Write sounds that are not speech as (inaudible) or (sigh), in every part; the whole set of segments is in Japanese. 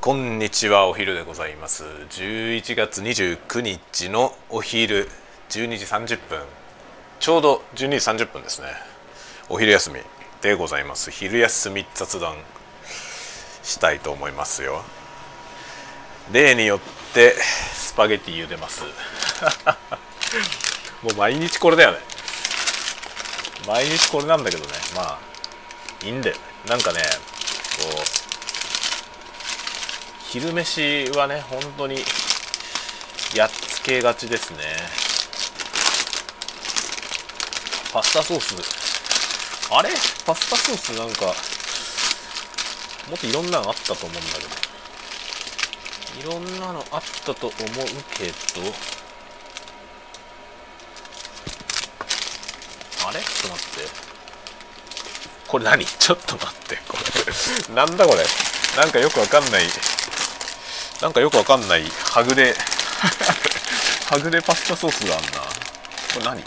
こんにちはお昼でございます。11月29日のお昼12時30分。ちょうど12時30分ですね。お昼休みでございます。昼休み雑談したいと思いますよ。例によってスパゲティ茹でます。(laughs) もう毎日これだよね。毎日これなんだけどね。まあいいんだよね。なんかねこう昼飯はね本当にやっつけがちですね。パスタソース。あれ？パスタソースなんかもっといろんなのあったと思うんだけど。いろんなのあったと思うけど。あれ？ちょっと待って。これ何？ちょっと待ってこれ。(laughs) なんだこれ？なんかよくわかんないなんかよくわかんないはぐれはぐれパスタソースがあんな。これ何？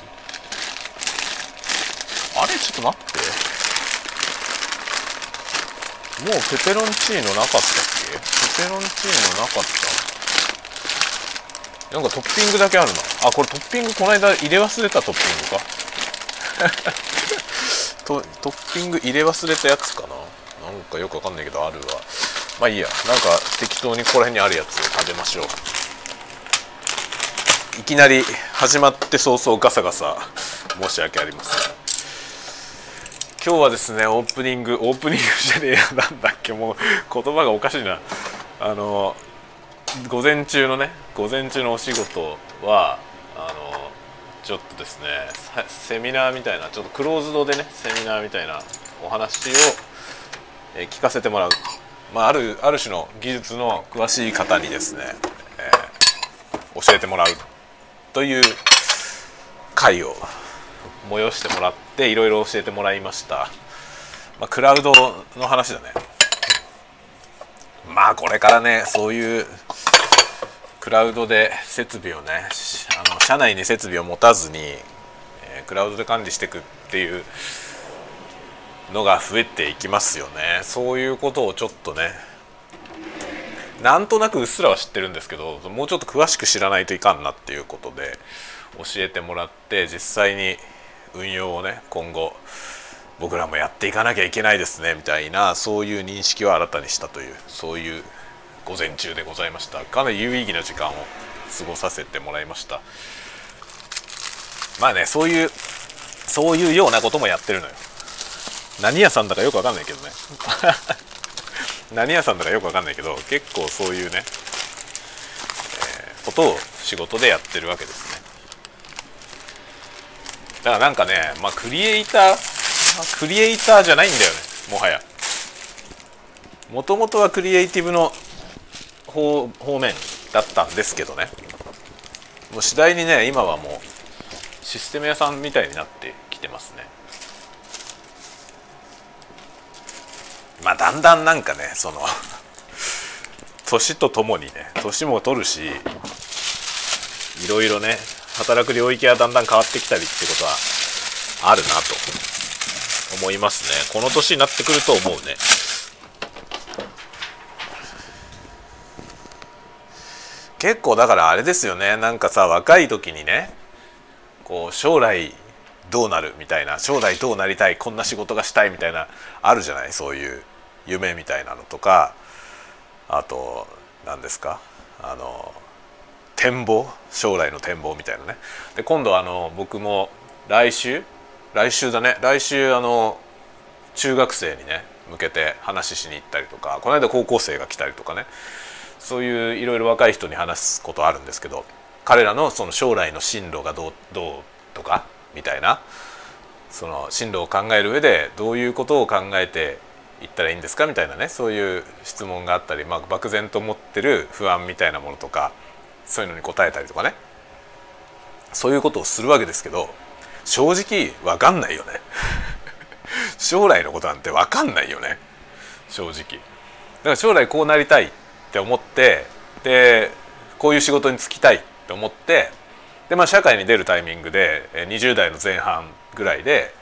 あれ？ちょっと待って。もうペペロンチーノなかったっけ？ペペロンチーノなかった。なんかトッピングだけあるな。あこれトッピングこの間入れ忘れたトッピングか。(laughs) トトッピング入れ忘れたやつかな。なんかよくわかんないけどあるわ。まあいいや。なんか適当にここら辺にあるやつを食べましょう。いきなり始まって早々ガサガサ。申し訳ありません。今日はですねオープニングオープニングじゃねえや。(laughs) なんだっけもう言葉がおかしいな。あの午前中のね午前中のお仕事はあのちょっとですねセミナーみたいなちょっとクローズドでねセミナーみたいなお話を、え聞かせてもらう。まあ、あるある種の技術の詳しい方にですね、えー、教えてもらうという会を催してもらっていろいろ教えてもらいました、まあ、クラウドの話だね。まあこれからねそういうクラウドで設備をねあの社内に設備を持たずに、えー、クラウドで管理していくっていうのが増えていきますよね。そういうことをちょっとねなんとなくうっすらは知ってるんですけどもうちょっと詳しく知らないといかんなっていうことで教えてもらって実際に運用をね今後僕らもやっていかなきゃいけないですねみたいなそういう認識を新たにしたというそういう午前中でございました。かなり有意義な時間を過ごさせてもらいました。まあねそういうそういうようなこともやってるのよ。何屋さんだかよくわかんないけどね。(laughs) 何屋さんだかよくわかんないけど結構そういうね、えー、ことを仕事でやってるわけですね。だからなんかねまあクリエイタークリエイターじゃないんだよねもはや。もともとはクリエイティブの方方面だったんですけどね。もう次第にね今はもうシステム屋さんみたいになってきてますね。まあだんだんなんかねその年とともにね年も取るしいろいろね働く領域はだんだん変わってきたりってことはあるなと思いますね。この年になってくると思うね。結構だからあれですよね。なんかさ若い時にねこう将来どうなるみたいな将来どうなりたいこんな仕事がしたいみたいなあるじゃない？そういう夢みたいなのとかあと何ですかあの展望？将来の展望みたいなね。で今度あの僕も来週？来週だね。来週あの中学生にね向けて話ししに行ったりとかこの間高校生が来たりとかね。そういういろいろ若い人に話すことあるんですけど彼らのその将来の進路がどうどうとかみたいなその進路を考える上でどういうことを考えていったらいいんですか？みたいなねそういう質問があったり、まあ、漠然と持ってる不安みたいなものとかそういうのに答えたりとかね。そういうことをするわけですけど正直分かんないよね。(laughs) 将来のことなんて分かんないよね。正直。だから将来こうなりたいって思ってでこういう仕事に就きたいって思ってでまあ社会に出るタイミングで20代の前半ぐらいで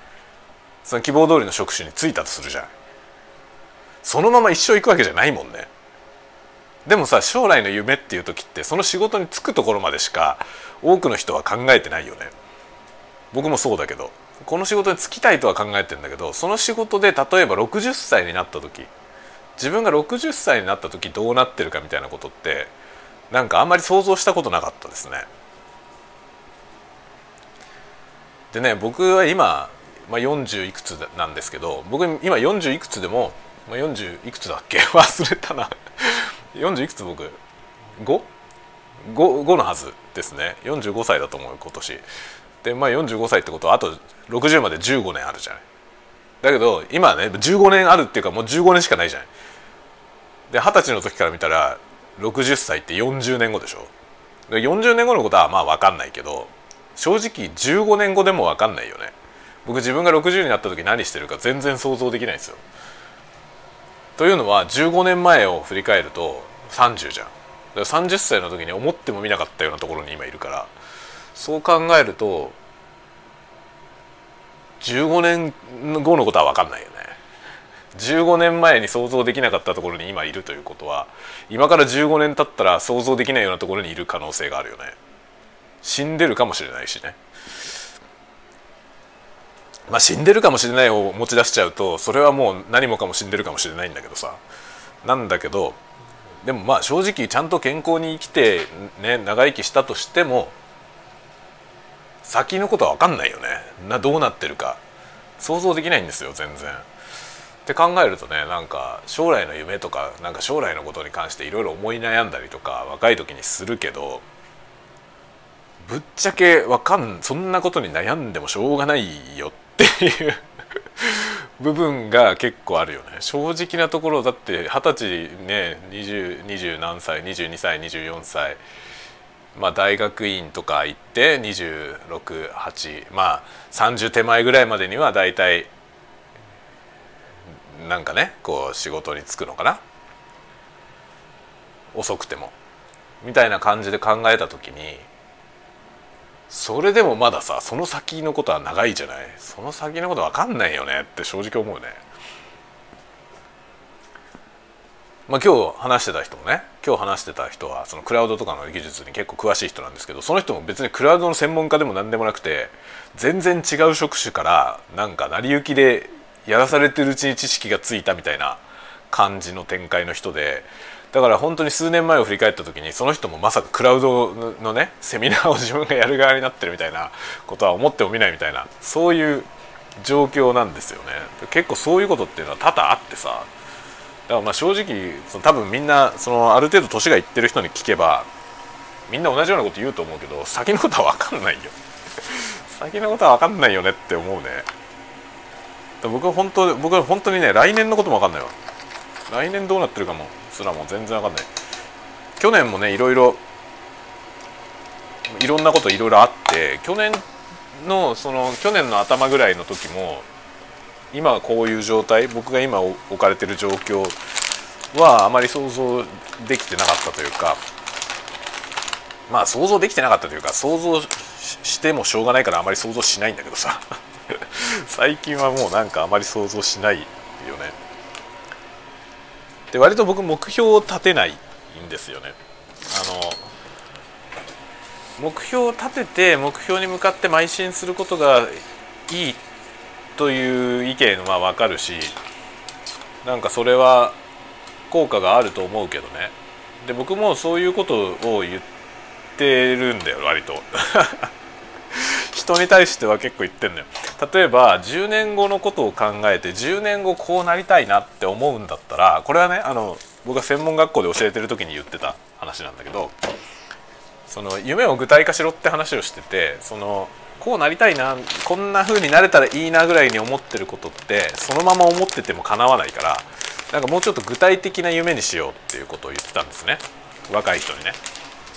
その希望通りの職種に就いたとするじゃん。そのまま一生行くわけじゃないもんねでもさ将来の夢っていう時ってその仕事に就くところまでしか多くの人は考えてないよね僕もそうだけどこの仕事に就きたいとは考えてんだけどその仕事で例えば60歳になった時自分が60歳になった時どうなってるかみたいなことってなんかあんまり想像したことなかったですね。でね僕は今、まあ、40いくつなんですけど僕今40いくつでも、まあ、40いくつだっけ？(laughs) 忘れたな。40いくつ僕？5? 5, のはずですね。45歳だと思う今年。でまあ45歳ってことはあと60まで15年あるじゃない。だけど今ね15年あるっていうかもう15年しかないじゃない。で二十歳の時から見たら60歳って40年後でしょ。で40年後のことはまあ分かんないけど正直15年後でも分かんないよね。僕自分が60になった時何してるか全然想像できないんですよ。というのは15年前を振り返ると30じゃん。だから30歳の時に思ってもみなかったようなところに今いるからそう考えると15年後のことは分かんないよね。15年前に想像できなかったところに今いるということは今から15年経ったら想像できないようなところにいる可能性があるよね。死んでるかもしれないしね。まあ死んでるかもしれないを持ち出しちゃうとそれはもう何もかも死んでるかもしれないんだけどさ。なんだけどでもまあ正直ちゃんと健康に生きてね長生きしたとしても先のことは分かんないよね。などうなってるか。想像できないんですよ全然。って考えるとねなんか将来の夢とかなんか将来のことに関していろいろ思い悩んだりとか若い時にするけどぶっちゃけわかんそんなことに悩んでもしょうがないよっていう部分が結構あるよね。正直なところだって二十歳ね 20, 20何歳22歳24歳。まあ大学院とか行って268まあ30手前ぐらいまでには大体なんかねこう仕事に就くのかな。遅くても。みたいな感じで考えた時にそれでもまださその先のことは長いじゃない？その先のこと分かんないよね？って正直思うね。まあ、今日話してた人もね今日話してた人はそのクラウドとかの技術に結構詳しい人なんですけどその人も別にクラウドの専門家でも何でもなくて全然違う職種からなんか成り行きでやらされてるうちに知識がついたみたいな感じの展開の人でだから本当に数年前を振り返った時にその人もまさかクラウドのねセミナーを自分がやる側になってるみたいなことは思ってもみないみたいなそういう状況なんですよね。結構そういうことっていうのは多々あってさ。だからまあ正直その多分みんなそのある程度年がいってる人に聞けばみんな同じようなこと言うと思うけど先のことは分かんないよ。(laughs) 先のことは分かんないよねって思うね。僕は本当僕は本当にね来年のことも分かんないわ。来年どうなってるかも。すらも全然分かんない。去年もねいろいろいろんなこといろいろあって去年のその去年の頭ぐらいの時も今こういう状態僕が今置かれてる状況はあまり想像できてなかったというかまあ想像できてなかったというか想像してもしょうがないからあまり想像しないんだけどさ。(laughs) 最近はもうなんかあまり想像しないよね。で割と僕目標を立てないんですよね。あの目標を立てて目標に向かって邁進することがいいという意見は分かるしなんかそれは効果があると思うけどね。で僕もそういうことを言ってるんだよ割と。人に対しては結構言ってんのよ例えば10年後のことを考えて10年後こうなりたいなって思うんだったらこれはねあの僕が専門学校で教えてる時に言ってた話なんだけどその夢を具体化しろって話をしててそのこうなりたいなこんな風になれたらいいなぐらいに思ってることってそのまま思ってても叶わないからなんかもうちょっと具体的な夢にしようっていうことを言ってたんですね若い人にね。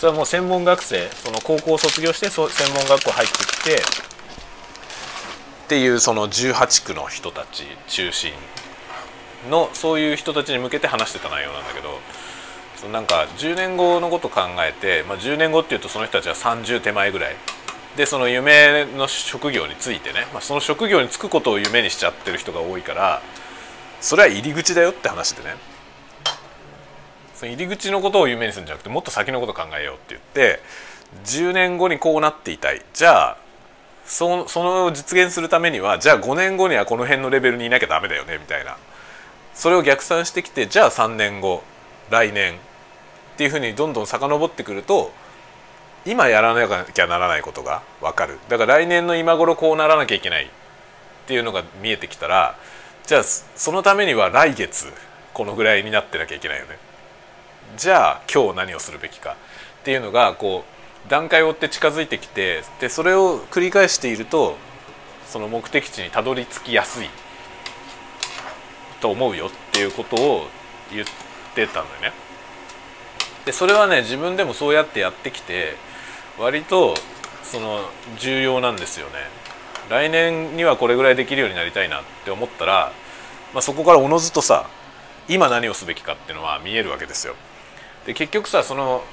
それはもう専門学生その高校を卒業して専門学校入ってきてっていうその18区の人たち中心のそういう人たちに向けて話してた内容なんだけどそのなんか10年後のこと考えて、まあ、10年後っていうとその人たちは30手前ぐらい。でその夢の職業についてね、まあ、その職業に就くことを夢にしちゃってる人が多いからそれは入り口だよって話でね。その入り口のことを夢にするんじゃなくてもっと先のこと考えようって言って10年後にこうなっていたい。じゃあそその実現するためにはじゃあ5年後にはこの辺のレベルにいなきゃダメだよねみたいな。それを逆算してきてじゃあ3年後来年っていうふうにどんどん遡ってくると今やらなきゃならないことが分かる。だから来年の今頃こうならなきゃいけないっていうのが見えてきたらじゃあそのためには来月このぐらいになってなきゃいけないよね。じゃあ今日何をするべきかっていうのがこう段階を追って近づいてきてでそれを繰り返しているとその目的地にたどり着きやすいと思うよっていうことを言ってたんだよね。でそれはね自分でもそうやってやってきて割とその重要なんですよね。来年にはこれぐらいできるようになりたいなって思ったら、まあ、そこからおのずとさ今何をすべきかっていうのは見えるわけですよ。で結局さその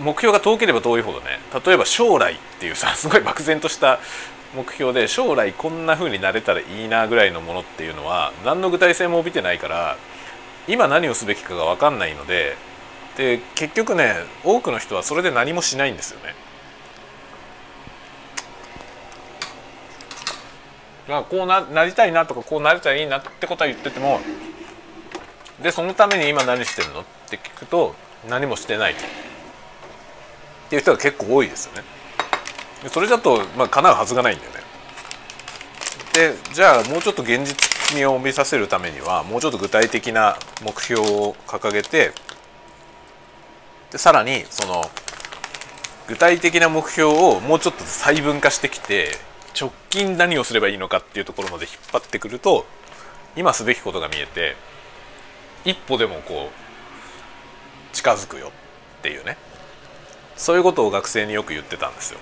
目標が遠ければ遠いほどね例えば将来っていうさ (laughs) すごい漠然とした目標で将来こんな風になれたらいいなぐらいのものっていうのは何の具体性も帯びてないから今何をすべきかが分かんないのでで結局ね多くの人はそれで何もしないんですよね。こうななりたいなとかこうなりたらいいなってことは言っててもでそのために今何してるのっって聞くと何もしてないっていう人が結構多いですよね。それだとまあ叶うはずがないんだよね。でじゃあもうちょっと現実味を帯びさせるためにはもうちょっと具体的な目標を掲げてでさらにその具体的な目標をもうちょっと細分化してきて直近何をすればいいのかっていうところまで引っ張ってくると今すべきことが見えて一歩でもこう近づくよっていうねそういうことを学生によく言ってたんですよ。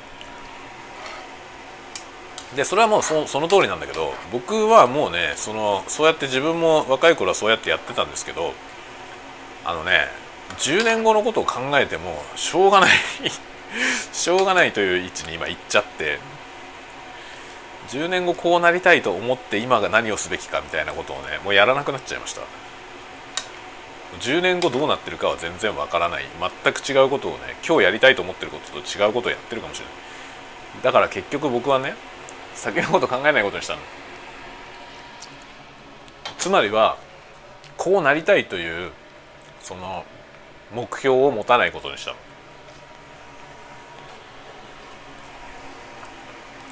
でそれはもうそその通りなんだけど僕はもうねそのそうやって自分も若い頃はそうやってやってたんですけどあのね10年後のことを考えてもしょうがない (laughs) しょうがないという位置に今行っちゃって10年後こうなりたいと思って今が何をすべきかみたいなことをねもうやらなくなっちゃいました10年後どうなってるかは全然わからない。全く違うことをね今日やりたいと思ってることと違うことをやってるかもしれない。だから結局僕はね先のこと考えないことにしたの。つまりはこうなりたいというその目標を持たないことにしたの。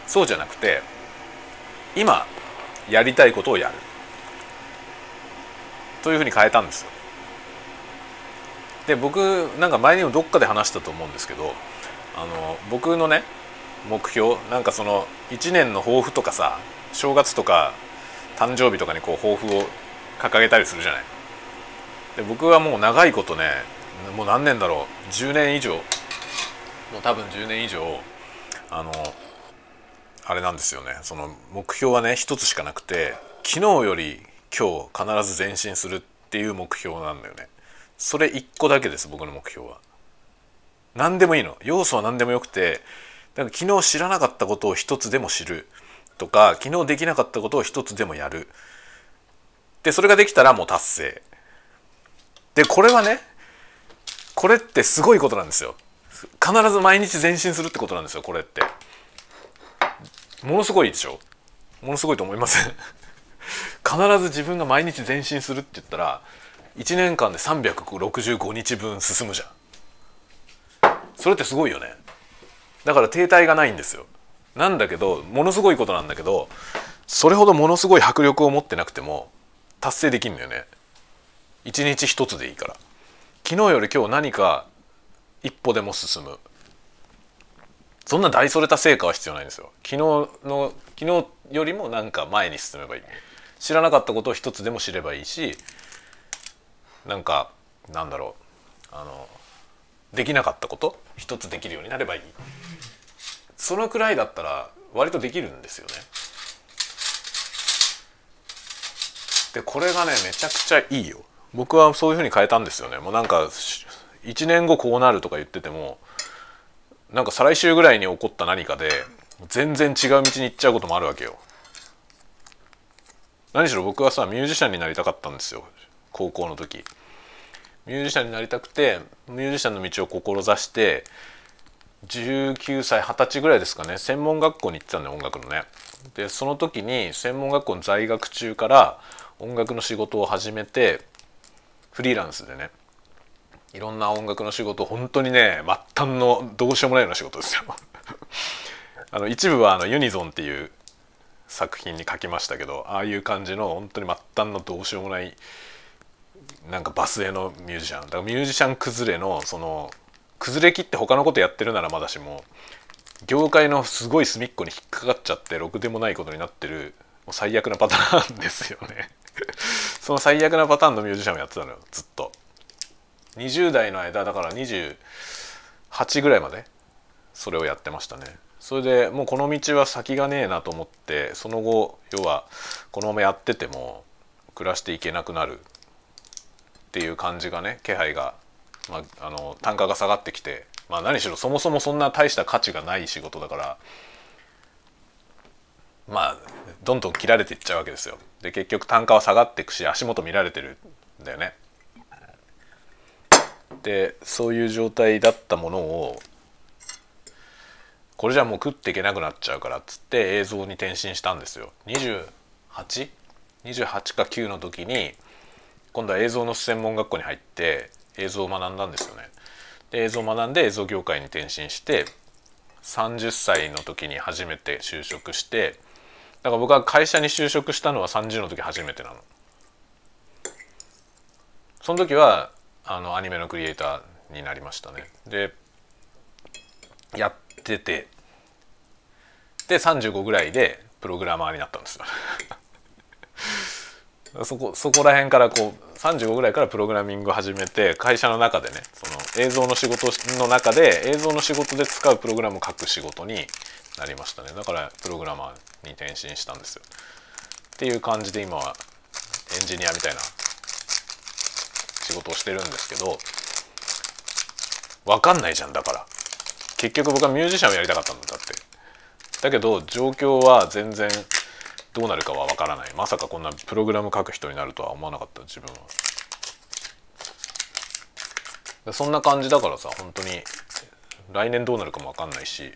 そうじゃなくて今やりたいことをやる。というふうに変えたんですよ。で僕なんか前にもどっかで話したと思うんですけどあの僕のね目標なんかその1年の抱負とかさ正月とか誕生日とかにこう抱負を掲げたりするじゃない。で僕はもう長いことねもう何年だろう10年以上もう多分10年以上あのあれなんですよね。その目標はね一つしかなくて昨日より今日必ず前進するっていう目標なんだよね。それ1個だけです僕の目標は。何でもいいの。要素は何でもよくてだか昨日知らなかったことを一つでも知るとか昨日できなかったことを一つでもやる。でそれができたらもう達成。でこれはねこれってすごいことなんですよ。必ず毎日前進するってことなんですよこれって。ものすごいでしょ。ものすごいと思いません。(laughs) 必ず自分が毎日前進するって言ったら1年間で365日分進むじゃん。それってすごいよね。だから停滞がないんですよ。なんだけどものすごいことなんだけどそれほどものすごい迫力を持ってなくても達成できんのよね。一日一つでいいから。昨日より今日何か一歩でも進む。そんな大それた成果は必要ないんですよ。昨日の昨日よりもなんか前に進めばいい。知らなかったことを一つでも知ればいいしなんかなんだろう。あのできなかったこと？一つできるようになればいい。そのくらいだったら割とできるんですよね。でこれがねめちゃくちゃいいよ。僕はそういうふうに変えたんですよね。もうなんか1年後こうなるとか言っててもなんか再来週ぐらいに起こった何かで全然違う道に行っちゃうこともあるわけよ。何しろ僕はさミュージシャンになりたかったんですよ。高校の時。ミュージシャンになりたくてミュージシャンの道を志して19歳20歳ぐらいですかね専門学校に行ってたんだよ音楽のね。でその時に専門学校の在学中から音楽の仕事を始めてフリーランスでねいろんな音楽の仕事本当にね末端のどうしようもないような仕事ですよ (laughs) あの一部はあのユニゾンっていう作品に書きましたけどああいう感じの本当に末端のどうしようもないなんかバスへのミュージシャン。だからミュージシャン崩れのその崩れきって他のことやってるならまだしも業界のすごい隅っこに引っかかっちゃってろくでもないことになってるもう最悪なパターンですよね。その最悪なパターンのミュージシャンをやってたのよずっと。20代の間だから28ぐらいまでそれをやってましたね。それでもうこの道は先がねえなと思ってその後要はこのままやってても暮らしていけなくなる。っていう感じがね気配が、まあ、あの単価が下がってきて、まあ、何しろそもそもそんな大した価値がない仕事だからまあどんどん切られていっちゃうわけですよ。で結局単価は下がっていくし足元見られてるんだよね。でそういう状態だったものをこれじゃもう食っていけなくなっちゃうからっつって映像に転身したんですよ。28?28 か9の時に今度は映像の専門学校に入って映像を学んだんですよね。で映像を学んで映像業界に転身して30歳の時に初めて就職してだから僕は会社に就職したのは30の時初めてなの。その時はあのアニメのクリエイターになりましたね。でやっててで35ぐらいでプログラマーになったんですよ。そこそこら辺からこう35ぐらいからプログラミング始めて会社の中でねその映像の仕事の中で映像の仕事で使うプログラムを書く仕事になりましたね。だからプログラマーに転身したんですよ。っていう感じで今はエンジニアみたいな仕事をしてるんですけど分かんないじゃんだから。結局僕はミュージシャンをやりたかったんだって。だけど状況は全然どうなるかは分からないまさかこんなプログラム書く人になるとは思わなかった自分はそんな感じだからさ本当に来年どうなるかも分かんないし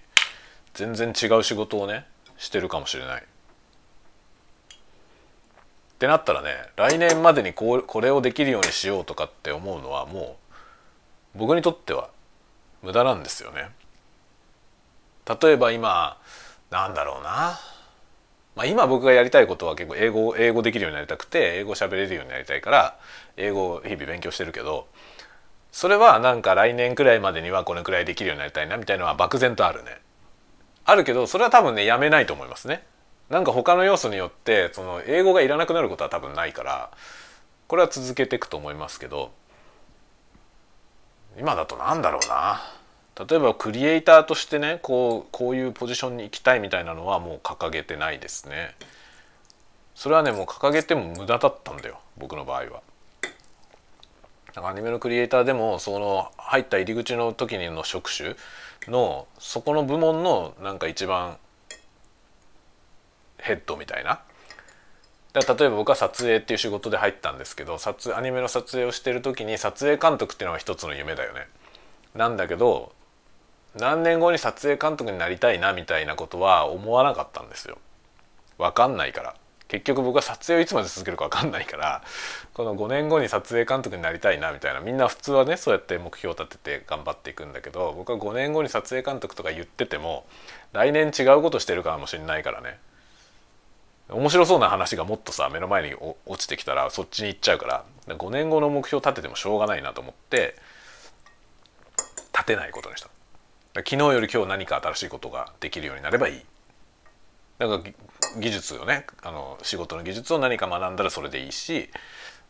全然違う仕事をねしてるかもしれない。ってなったらね来年までにこうこれをできるようにしようとかって思うのはもう僕にとっては無駄なんですよね。例えば今なんだろうな、まあ、今僕がやりたいことは結構英語英語できるようになりたくて英語喋れるようになりたいから英語を日々勉強してるけどそれはなんか来年くらいまでにはこれくらいできるようになりたいなみたいなのは漠然とあるね。あるけどそれは多分ねやめないと思いますね。なんか他の要素によってその英語がいらなくなることは多分ないからこれは続けていくと思いますけど今だとなんだろうな例えばクリエイターとしてねこうこういうポジションに行きたいみたいなのはもう掲げてないですね。それはねもう掲げても無駄だったんだよ僕の場合は。アニメのクリエイターでもその入った入り口の時にの職種のそこの部門のなんか一番ヘッドみたいな。例えば僕は撮影っていう仕事で入ったんですけど撮アニメの撮影をしてる時に撮影監督っていうのは一つの夢だよね。なんだけど何年後に撮影監督になりたいなみたいなことは思わなかったんですよ。分かんないから。結局僕は撮影をいつまで続けるか分かんないからこの5年後に撮影監督になりたいなみたいなみんな普通はねそうやって目標を立てて頑張っていくんだけど僕は5年後に撮影監督とか言ってても来年違うことしてるかもしれないからね面白そうな話がもっとさ目の前に落ちてきたらそっちに行っちゃうから5年後の目標を立ててもしょうがないなと思って立てないことにした昨日より今日何か新しいことができるようになればいい。だから技術をね。あの仕事の技術を何か学んだらそれでいいし、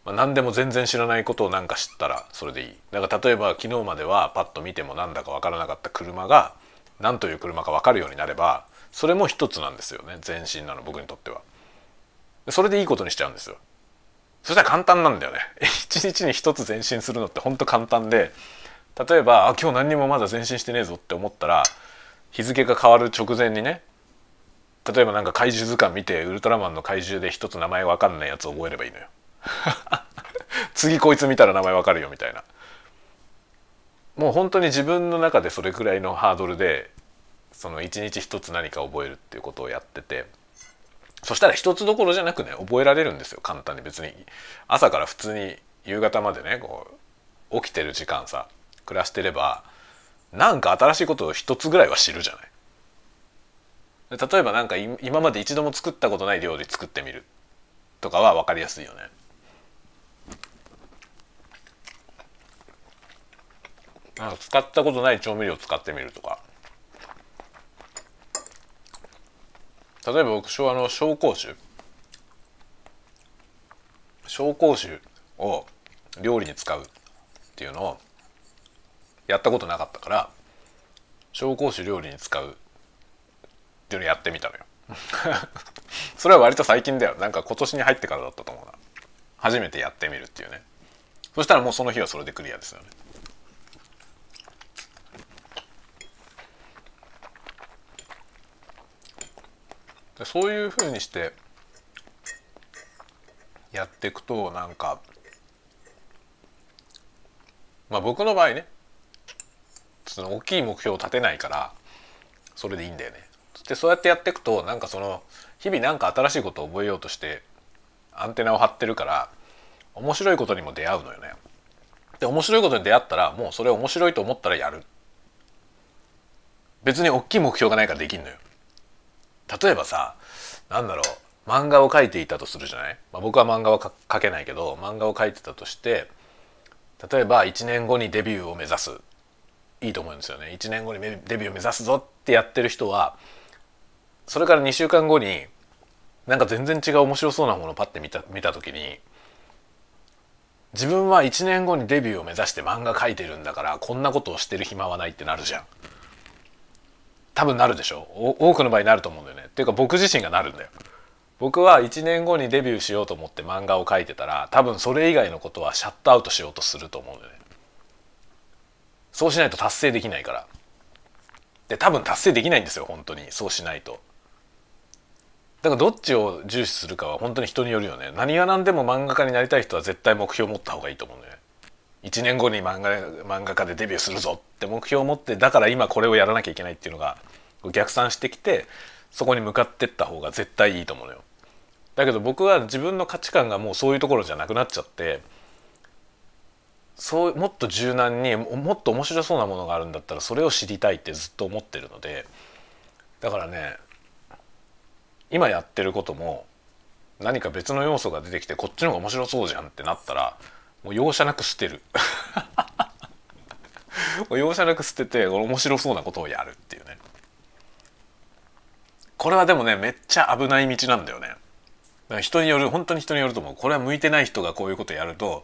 まあ、何でも全然知らないことを何か知ったらそれでいい。だから例えば昨日まではパッと見ても何だか分からなかった車が何という車か分かるようになればそれも一つなんですよね。全身なの僕にとっては。それでいいことにしちゃうんですよ。そしたら簡単なんだよね。(laughs) 一日に一つ前進するのってほんと簡単で例えばあ今日何にもまだ前進してねえぞって思ったら日付が変わる直前にね例えばなんか怪獣図鑑見てウルトラマンの怪獣で一つ名前わかんないやつ覚えればいいのよ。(laughs) 次こいつ見たら名前わかるよみたいな。もう本当に自分の中でそれくらいのハードルでその一日一つ何か覚えるっていうことをやっててそしたら一つどころじゃなくね覚えられるんですよ簡単に。別に朝から普通に夕方までねこう起きてる時間さ。暮らしてればなんか新しいことを一つぐらいは知るじゃない。例えばなんか今まで一度も作ったことない料理作ってみる。とかは分かりやすいよね。なんか使ったことない調味料を使ってみるとか。例えば僕あの紹興酒。紹興酒を料理に使うっていうのをやったことなかったから紹興酒料理に使うっていうのやってみたのよ。(laughs) それは割と最近だよ。なんか今年に入ってからだったと思うな。初めてやってみるっていうね。そしたらもうその日はそれでクリアですよね。そういうふうにしてやっていくとなんかまあ僕の場合ねその大きい目標を立てないからそれでいいんだよね。でそうやってやっていくとなんかその日々なんか新しいことを覚えようとしてアンテナを張ってるから面白いことにも出会うのよね。で面白いことに出会ったらもうそれ面白いと思ったらやる。別に大きい目標がないからできんのよ。例えばさなんだろう漫画を描いていたとするじゃない、まあ、僕は漫画は描けないけど漫画を描いてたとして例えば1年後にデビューを目指すいいと思うんですよね。1年後にデビューを目指すぞってやってる人はそれから2週間後になんか全然違う面白そうなものをパッて見た見た時に自分は1年後にデビューを目指して漫画描いてるんだからこんなことをしてる暇はないってなるじゃん。多分なるでしょ。多くの場合なると思うんだよね。っていうか僕自身がなるんだよ。僕は1年後にデビューしようと思って漫画を描いてたら多分それ以外のことはシャットアウトしようとすると思うんだよね。そうしないと達成できないから。で多分達成できないんですよ本当に。そうしないと。だからどっちを重視するかは本当に人によるよね。何が何でも漫画家になりたい人は絶対目標を持った方がいいと思うんだよね。1年後に漫画漫画家でデビューするぞって目標を持ってだから今これをやらなきゃいけないっていうのが逆算してきてそこに向かってった方が絶対いいと思うのよ。だけど僕は自分の価値観がもうそういうところじゃなくなっちゃってそうもっと柔軟にもっと面白そうなものがあるんだったらそれを知りたいってずっと思ってるのでだからね今やってることも何か別の要素が出てきてこっちの方が面白そうじゃんってなったらもう容赦なく捨てる。(laughs) もう容赦なく捨てて面白そうなことをやるっていうね。これはでもねめっちゃ危ない道なんだよね。人による本当に人によると思う。これは向いてない人がこういうことやると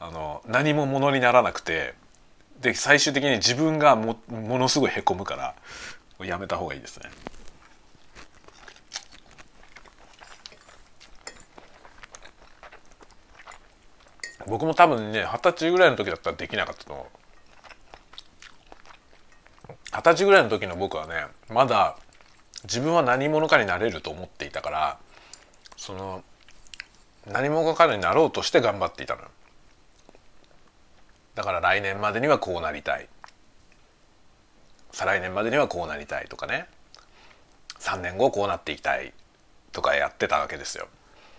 あの何もものにならなくてで最終的に自分がもものすごいへこむからやめた方がいいですね。僕も多分ね二十歳ぐらいの時だったらできなかったと思う二十歳ぐらいの時の僕はねまだ自分は何者かになれると思っていたからその何者かになろうとして頑張っていたのよだから来年までにはこうなりたい。再来年までにはこうなりたいとかね。3年後こうなっていきたいとかやってたわけですよ。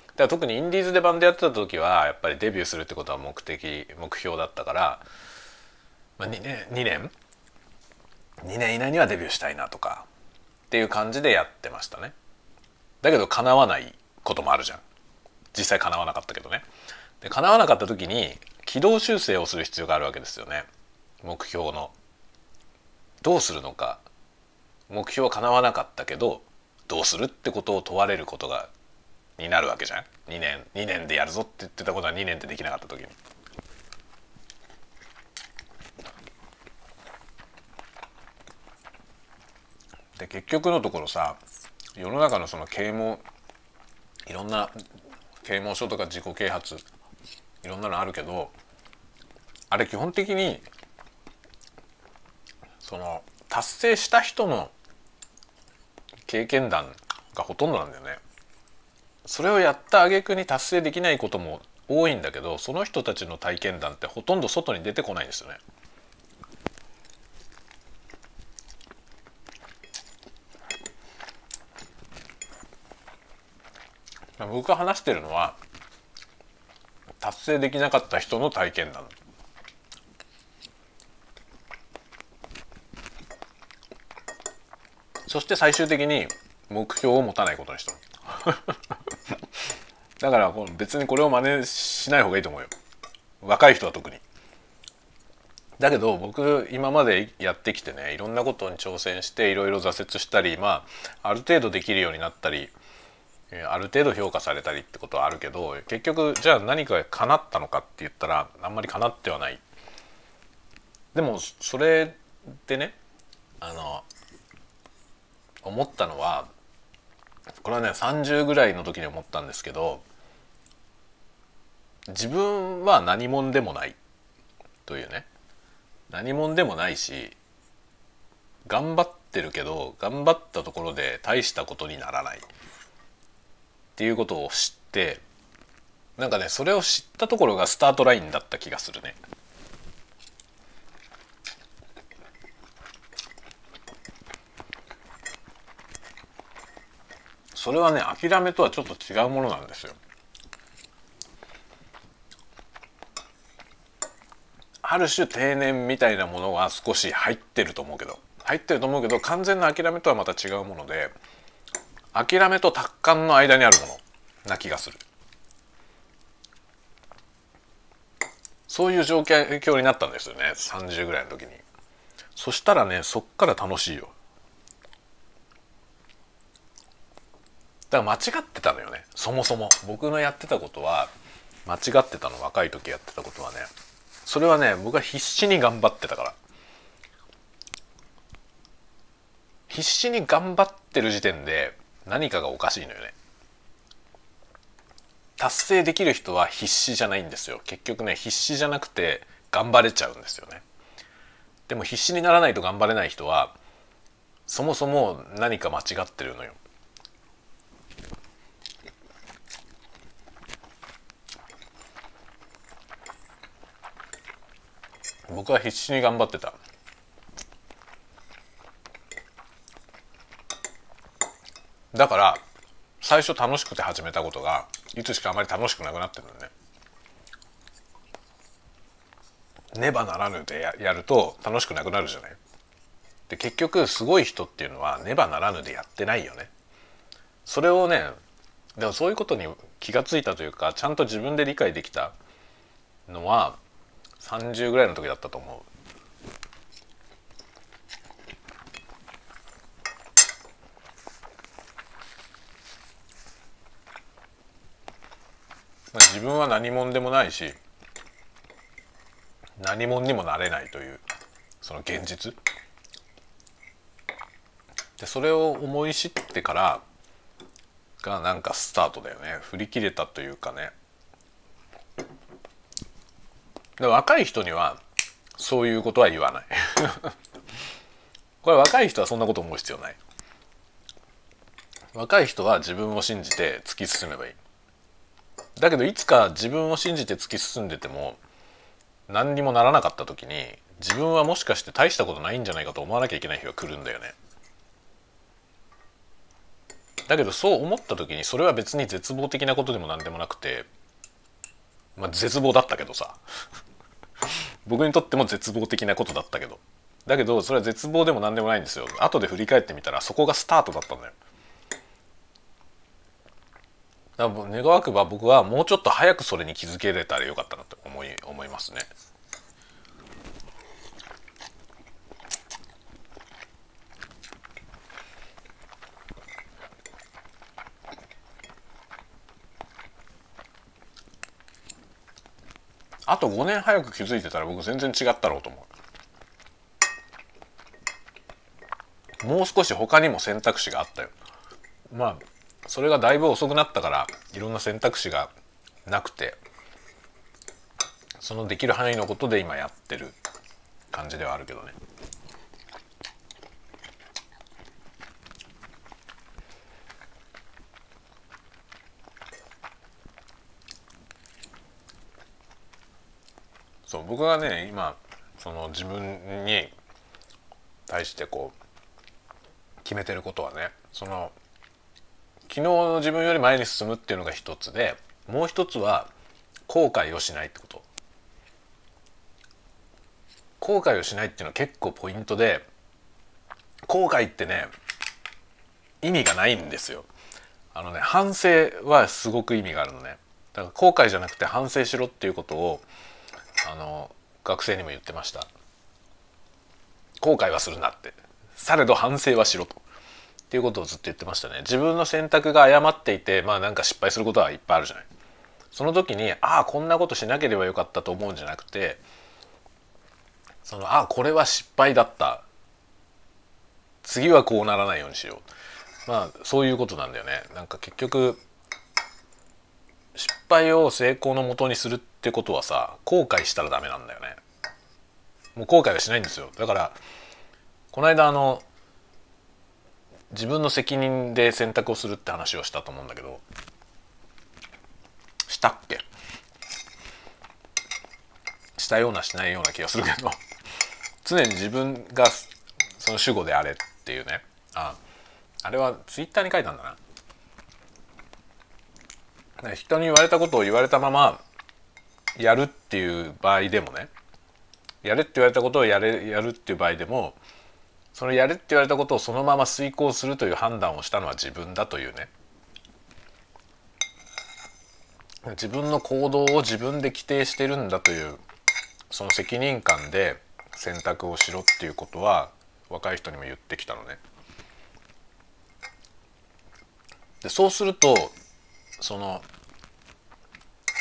だから特にインディーズでバンドやってた時はやっぱりデビューするってことは目的目標だったから、まあ、2年2年？2年以内にはデビューしたいなとかっていう感じでやってましたね。だけど叶わないこともあるじゃん。実際叶わなかったけどね。で叶わなかった時に軌道修正をする必要があるわけですよね。目標の。どうするのか。目標は叶わなかったけどどうするってことを問われることがになるわけじゃん。2年。2年でやるぞって言ってたことは2年でできなかった時に。で結局のところさ世の中のその啓蒙いろんな啓蒙書とか自己啓発いろんなのあるけどあれ基本的にその達成した人の経験談がほとんどなんだよね。それをやった挙句に達成できないことも多いんだけどその人たちの体験談ってほとんど外に出てこないんですよね。僕が話してるのは達成できなかった人の体験談。そして最終的に目標を持たないことにした。(laughs) だから別にこれを真似しない方がいいと思うよ。若い人は特に。だけど僕今までやってきてねいろんなことに挑戦していろいろ挫折したりまあある程度できるようになったりある程度評価されたりってことはあるけど結局じゃあ何か叶ったのかって言ったらあんまり叶ってはない。でもそれでねあの思ったのはこれはね30ぐらいの時に思ったんですけど自分は何者でもない。というね。何者でもないし頑張ってるけど頑張ったところで大したことにならない。っていうことを知ってなんかねそれを知ったところがスタートラインだった気がするね。それはね諦めとはちょっと違うものなんですよ。ある種定年みたいなものは少し入ってると思うけど入ってると思うけど完全な諦めとはまた違うもので諦めと達観の間にあるもの。な気がする。そういう状況になったんですよね。30ぐらいの時に。そしたらねそっから楽しいよ。だから間違ってたのよね。そもそも。僕のやってたことは間違ってたの若い時やってたことはね。それはね僕は必死に頑張ってたから。必死に頑張ってる時点で何かがおかしいのよね。達成できる人は必死じゃないんですよ。結局ね必死じゃなくて頑張れちゃうんですよね。でも必死にならないと頑張れない人はそもそも何か間違ってるのよ。僕は必死に頑張ってた。だから最初楽しくて始めたことがいつしかあまり楽しくなくなってるのね。ねばならぬでやると楽しくなくなるじゃない？で結局すごい人っていうのはねばならぬでやってないよね。それをねでもそういうことに気が付いたというかちゃんと自分で理解できたのは30ぐらいの時だったと思う。まあ、自分は何者でもないし何者にもなれないというその現実。でそれを思い知ってからがなんかスタートだよね。振り切れたというかね。で若い人にはそういうことは言わない。(laughs) これ若い人はそんなこと思う必要ない。若い人は自分を信じて突き進めばいい。だけどいつか自分を信じて突き進んでても何にもならなかった時に自分はもしかして大したことないんじゃないかと思わなきゃいけない日が来るんだよね。だけどそう思った時にそれは別に絶望的なことでも何でもなくてまあ絶望だったけどさ。(laughs) 僕にとっても絶望的なことだったけど。だけどそれは絶望でも何でもないんですよ。後で振り返ってみたらそこがスタートだったんだよ。だから願わくば僕はもうちょっと早くそれに気づけれたらよかったなと思い思いますね。あと5年早く気づいてたら僕全然違ったろうと思うもう少し他にも選択肢があったよまあそれがだいぶ遅くなったからいろんな選択肢がなくてそのできる範囲のことで今やってる感じではあるけどね。そう僕がね今その自分に対してこう決めてることはねその昨日の自分より前に進むっていうのが一つでもう一つは後悔をしないってこと。後悔をしないっていうのは結構ポイントで後悔ってね意味がないんですよ。あのね反省はすごく意味があるのね。だから後悔じゃなくて反省しろっていうことをあの学生にも言ってました。後悔はするなって。されど反省はしろと。っていうことをずっと言ってましたね。自分の選択が誤っていてまあなんか失敗することはいっぱいあるじゃない。その時にああこんなことしなければよかったと思うんじゃなくてそのああこれは失敗だった。次はこうならないようにしよう。まあそういうことなんだよね。なんか結局失敗を成功のもとにするってことはさ後悔したらダメなんだよね。もう後悔はしないんですよ。だからこの間あの自分の責任で選択をするって話をしたと思うんだけど。したっけ？したようなしないような気がするけど。常に自分がその主語であれっていうね。ああれはツイッターに書いたんだな。人に言われたことを言われたままやるっていう場合でもね。やれって言われたことをやれやるっていう場合でもそのやれって言われたことをそのまま遂行するという判断をしたのは自分だというね自分の行動を自分で規定してるんだというその責任感で選択をしろっていうことは若い人にも言ってきたのね。でそうするとその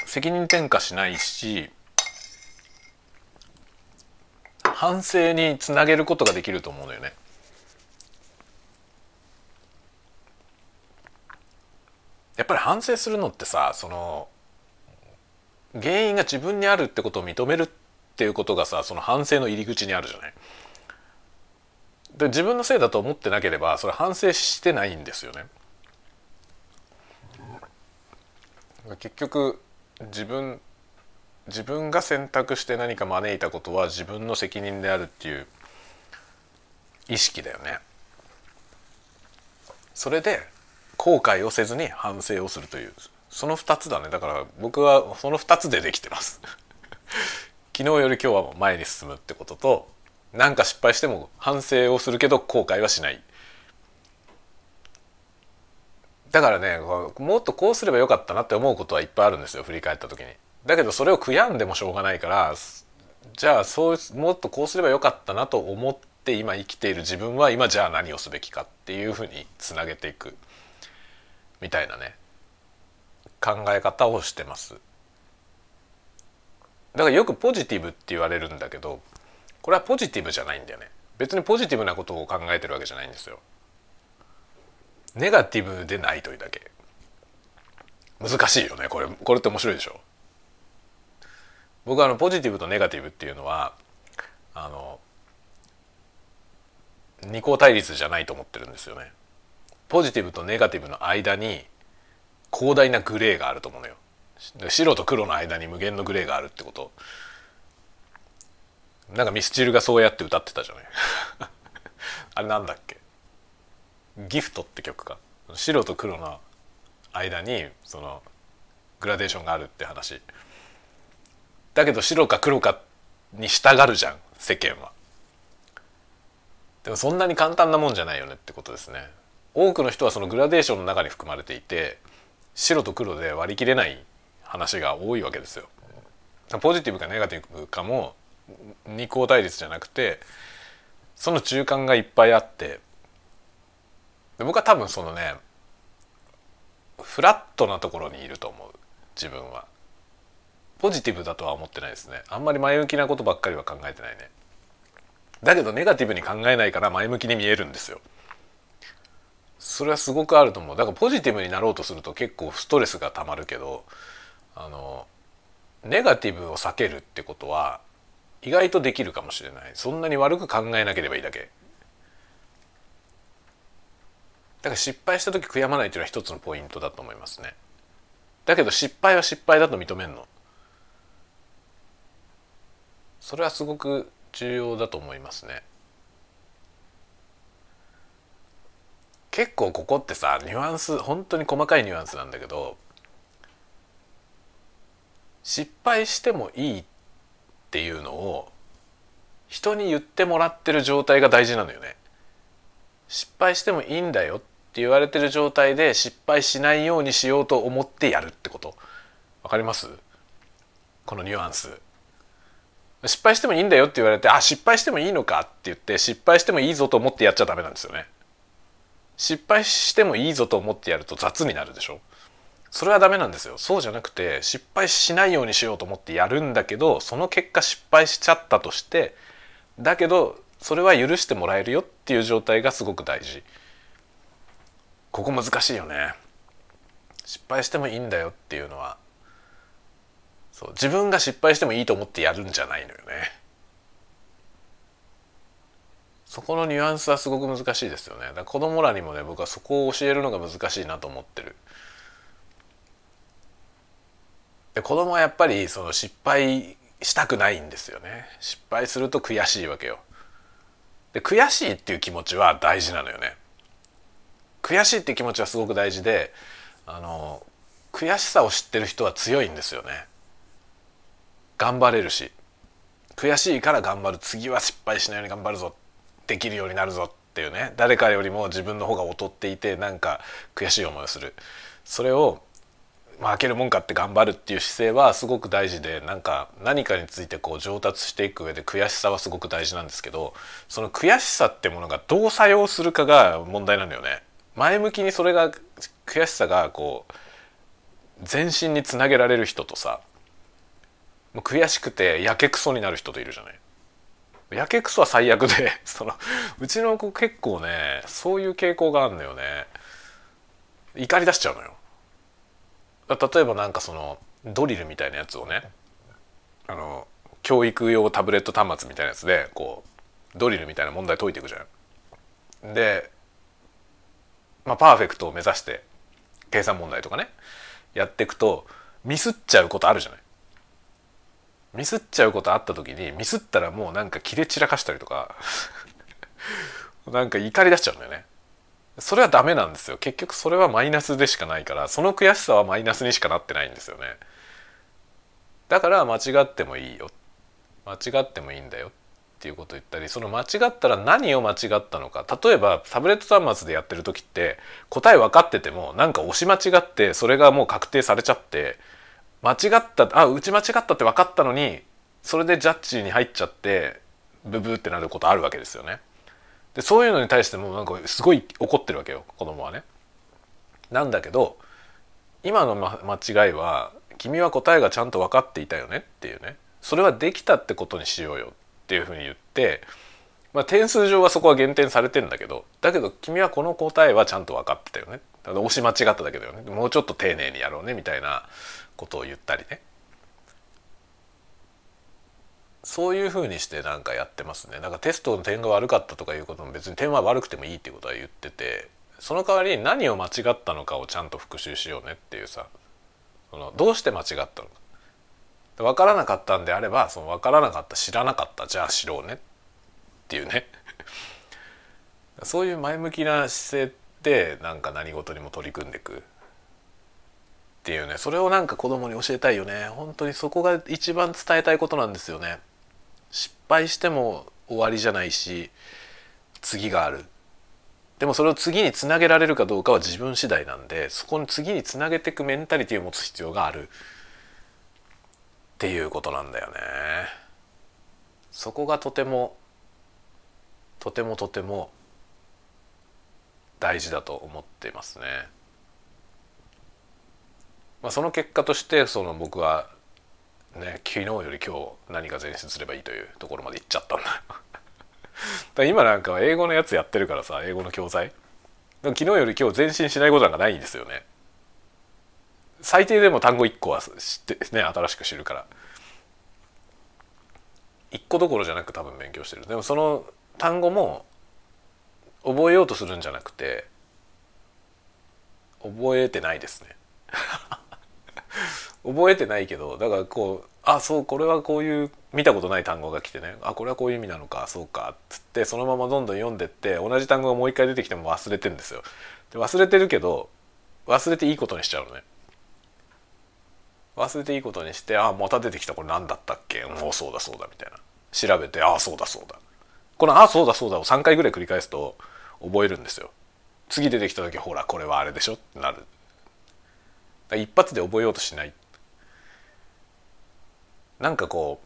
責任転嫁しないし反省につなげることができると思うのよね。やっぱり反省するのってさその原因が自分にあるってことを認めるっていうことがさその反省の入り口にあるじゃない。で自分のせいだと思ってなければそれ反省してないんですよね。結局自分自分が選択して何か招いたことは自分の責任であるっていう意識だよね。それで後悔をせずに反省をするというその2つだねだから僕はその2つでできてます (laughs) 昨日より今日は前に進むってことと何か失敗しても反省をするけど後悔はしないだからねもっとこうすればよかったなって思うことはいっぱいあるんですよ振り返った時に。だけどそれを悔やんでもしょうがないからじゃあそうもっとこうすればよかったなと思って今生きている自分は今じゃあ何をすべきかっていうふうにつなげていくみたいなね。考え方をしてます。だからよくポジティブって言われるんだけどこれはポジティブじゃないんだよね。別にポジティブなことを考えてるわけじゃないんですよ。ネガティブでないというだけ。難しいよねこれ。これって面白いでしょ。僕はあのポジティブとネガティブっていうのはあの二項対立じゃないと思ってるんですよね。ポジティブとネガティブの間に広大なグレーがあると思うのよ。白と黒の間に無限のグレーがあるってこと。なんかミスチルがそうやって歌ってたじゃない。(laughs) あれなんだっけ？ギフトって曲か。白と黒の間にそのグラデーションがあるって話。だけど白か黒かに従うじゃん世間は。でもそんなに簡単なもんじゃないよねってことですね。多くの人はそのグラデーションの中に含まれていて白と黒で割り切れない話が多いわけですよ。ポジティブかネガティブかも二項対立じゃなくてその中間がいっぱいあってで僕は多分そのねフラットなところにいると思う自分は。ポジティブだとは思ってないですね。あんまり前向きなことばっかりは考えてないね。だけどネガティブに考えないから前向きに見えるんですよ。それはすごくあると思う。だからポジティブになろうとすると結構ストレスがたまるけどあのネガティブを避けるってことは意外とできるかもしれない。そんなに悪く考えなければいいだけ。だから失敗した時悔やまないというのは一つのポイントだと思いますね。だけど失敗は失敗だと認めるの。それはすごく重要だと思いますね。結構ここってさニュアンス本当に細かいニュアンスなんだけど失敗してもいいっていうのを人に言ってもらってる状態が大事なのよね。失敗してもいいんだよって言われてる状態で失敗しないようにしようと思ってやるってことわかります？このニュアンス失敗してもいいんだよって言われてあ失敗してもいいのかって言って失敗してもいいぞと思ってやっちゃダメなんですよね。失敗してもいいぞと思ってやると雑になるでしょ。それはダメなんですよ。そうじゃなくて失敗しないようにしようと思ってやるんだけどその結果失敗しちゃったとしてだけどそれは許してもらえるよっていう状態がすごく大事。ここ難しいよね。失敗してもいいんだよっていうのはそう自分が失敗してもいいと思ってやるんじゃないのよね。そこのニュアンスはすごく難しいですよね。だから子供らにもね僕はそこを教えるのが難しいなと思ってる。で子供はやっぱりその失敗したくないんですよね。失敗すると悔しいわけよ。で悔しいっていう気持ちは大事なのよね。悔しいって気持ちはすごく大事であの悔しさを知ってる人は強いんですよね。頑張れるし悔しいから頑張る次は失敗しないように頑張るぞできるようになるぞっていうね誰かよりも自分の方が劣っていてなんか悔しい思いをするそれを負けるもんかって頑張るっていう姿勢はすごく大事でなんか何かについてこう上達していく上で悔しさはすごく大事なんですけどその悔しさってものがどう作用するかが問題なのよね。前向きにそれが悔しさがこう全身につなげられる人とさもう悔しくてやけくそになる人といるじゃない。やけくそは最悪で (laughs) そのうちの子結構ねそういう傾向があるのよね。怒り出しちゃうのよ。例えばなんかそのドリルみたいなやつをねあの教育用タブレット端末みたいなやつでこうドリルみたいな問題解いていくじゃん。で、まあ、パーフェクトを目指して計算問題とかねやっていくとミスっちゃうことあるじゃない。ミスっちゃうことあった時にミスったらもうなんか切れ散らかしたりとか (laughs) なんか怒り出しちゃうんだよね。それはダメなんですよ。結局それはマイナスでしかないからその悔しさはマイナスにしかなってないんですよね。だから間違ってもいいよ。間違ってもいいんだよっていうことを言ったりその間違ったら何を間違ったのか。例えばタブレット端末でやってる時って答え分かっててもなんか押し間違ってそれがもう確定されちゃって間違ったあうち間違ったって分かったのにそれでジャッジに入っちゃってブブーってなることあるわけですよね。でそういうのに対してもなんかすごい怒ってるわけよ子供はね。なんだけど今の間違いは君は答えがちゃんと分かっていたよねっていうねそれはできたってことにしようよっていうふうに言って、まあ、点数上はそこは減点されてんだけどだけど君はこの答えはちゃんと分かってたよねだ押し間違っただけだよねもうちょっと丁寧にやろうねみたいなことを言ったりね。そういうふうにしてなんかやってますね。なんかテストの点が悪かったとかいうことも別に点は悪くてもいいっていうことは言っててその代わりに何を間違ったのかをちゃんと復習しようねっていうさそのどうして間違ったのか。分からなかったんであればその分からなかった知らなかったじゃあ知ろうねっていうね。(laughs) そういう前向きな姿勢でなんか何事にも取り組んでいく。っていうねそれをなんか子供に教えたいよね本当にそこが一番伝えたいことなんですよね。失敗しても終わりじゃないし次があるでもそれを次につなげられるかどうかは自分次第なんでそこに次につなげていくメンタリティーを持つ必要があるっていうことなんだよね。そこがとてもとてもとても大事だと思っていますね。まあ、その結果としてその僕はね昨日より今日何が前進すればいいというところまで行っちゃったんだ (laughs) だ今なんか英語のやつやってるからさ英語の教材。昨日より今日前進しないことなんかないんですよね。最低でも単語1個は知ってね新しく知るから。1個どころじゃなく多分勉強してる。でもその単語も覚えようとするんじゃなくて覚えてないですね。(laughs) 覚えてないけどだからこうあそうこれはこういう見たことない単語が来てねあこれはこういう意味なのかそうかっつってそのままどんどん読んでって同じ単語がもう一回出てきても忘れてるんですよ。で忘れてるけど忘れていいことにしちゃうのね。忘れていいことにしてあまた出てきたこれ何だったっけ？もうそうだそうだみたいな調べてあそうだそうだこの「あそうだそうだ」を3回ぐらい繰り返すと覚えるんですよ。次出てきた時ほらこれはあれでしょ？ってなる。一発で覚えようとしないなんかこ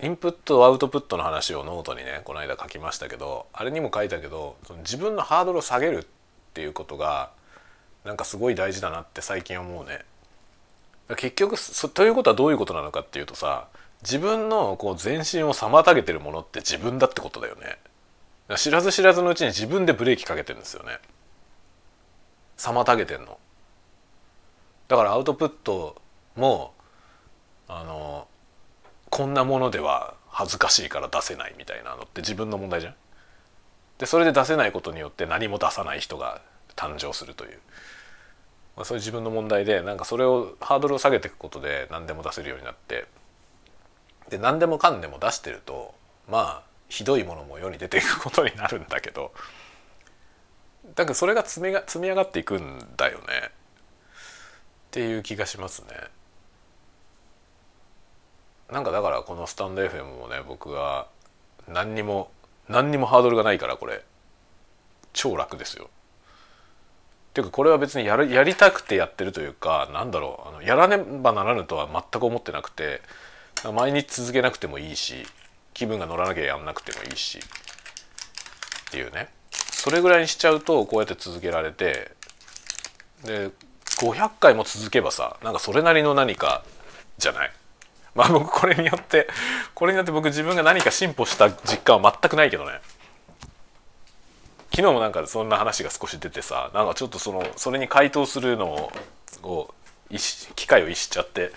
うインプットアウトプットの話をノートにねこの間書きましたけどあれにも書いたけどその自分のハードルを下げるっていうことがなんかすごい大事だなって最近思うね。結局ということはどういうことなのかっていうとさ自分のこう前進を妨げてるものって自分だってことだよね。知らず知らずのうちに自分でブレーキかけてるんですよね。妨げてんの。だからアウトプットもあのこんなものでは恥ずかしいから出せないみたいなのって自分の問題じゃん？でそれで出せないことによって何も出さない人が誕生するという、まあ、そういう自分の問題でなんかそれをハードルを下げていくことで何でも出せるようになってで何でもかんでも出してるとまあひどいものも世に出ていくことになるんだけどだかそれが積みが積み上がっていくんだよねっていう気がしますね。なんかだからこのスタンド FM もね僕は何にも何にもハードルがないからこれ。超楽ですよ。っていうかこれは別にやるやりたくてやってるというかなんだろう。あのやらねばならぬとは全く思ってなくて毎日続けなくてもいいし気分が乗らなきゃやんなくてもいいしっていうね。それぐらいにしちゃうとこうやって続けられてで500回も続けばさなんかそれなりの何かじゃない。(laughs) まあ僕これによってこれによって僕自分が何か進歩した実感は全くないけどね。昨日もなんかそんな話が少し出てさなんかちょっとそのそれに回答するのを機会を逸しちゃって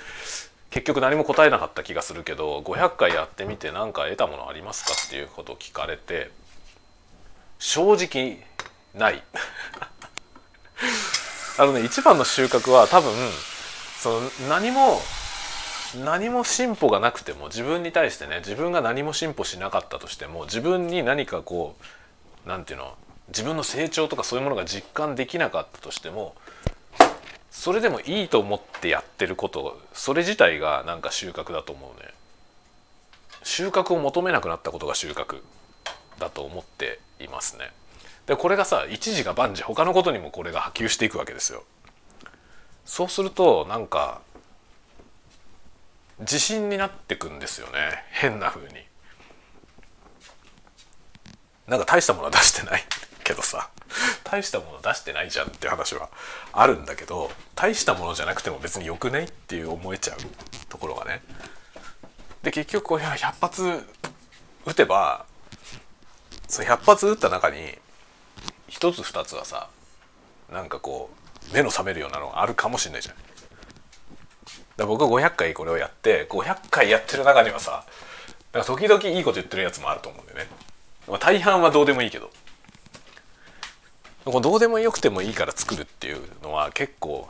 結局何も答えなかった気がするけど500回やってみて何か得たものありますかっていうことを聞かれて正直ない。(laughs) あのね一番の収穫は多分その何も何も進歩がなくても自分に対してね自分が何も進歩しなかったとしても自分に何かこう何て言うの自分の成長とかそういうものが実感できなかったとしてもそれでもいいと思ってやってることそれ自体がなんか収穫だと思うね。収穫を求めなくなったことが収穫だと思っていますね。でこれがさ一時が万事他のことにもこれが波及していくわけですよ。そうするとなんか自信になってくんですよね。変な風に。なんか大したものは出してないけどさ。大したもの出してないじゃんって話はあるんだけど大したものじゃなくても別によくねっていう思えちゃうところがね。で結局こう100発撃てばその100発撃った中に1つ2つはさなんかこう目の覚めるようなのがあるかもしれないじゃん。だ僕は500回これをやって500回やってる中にはさなんか時々いいこと言ってるやつもあると思うんだよね、まあ、大半はどうでもいいけど。どうでもよくてもいいから作るっていうのは結構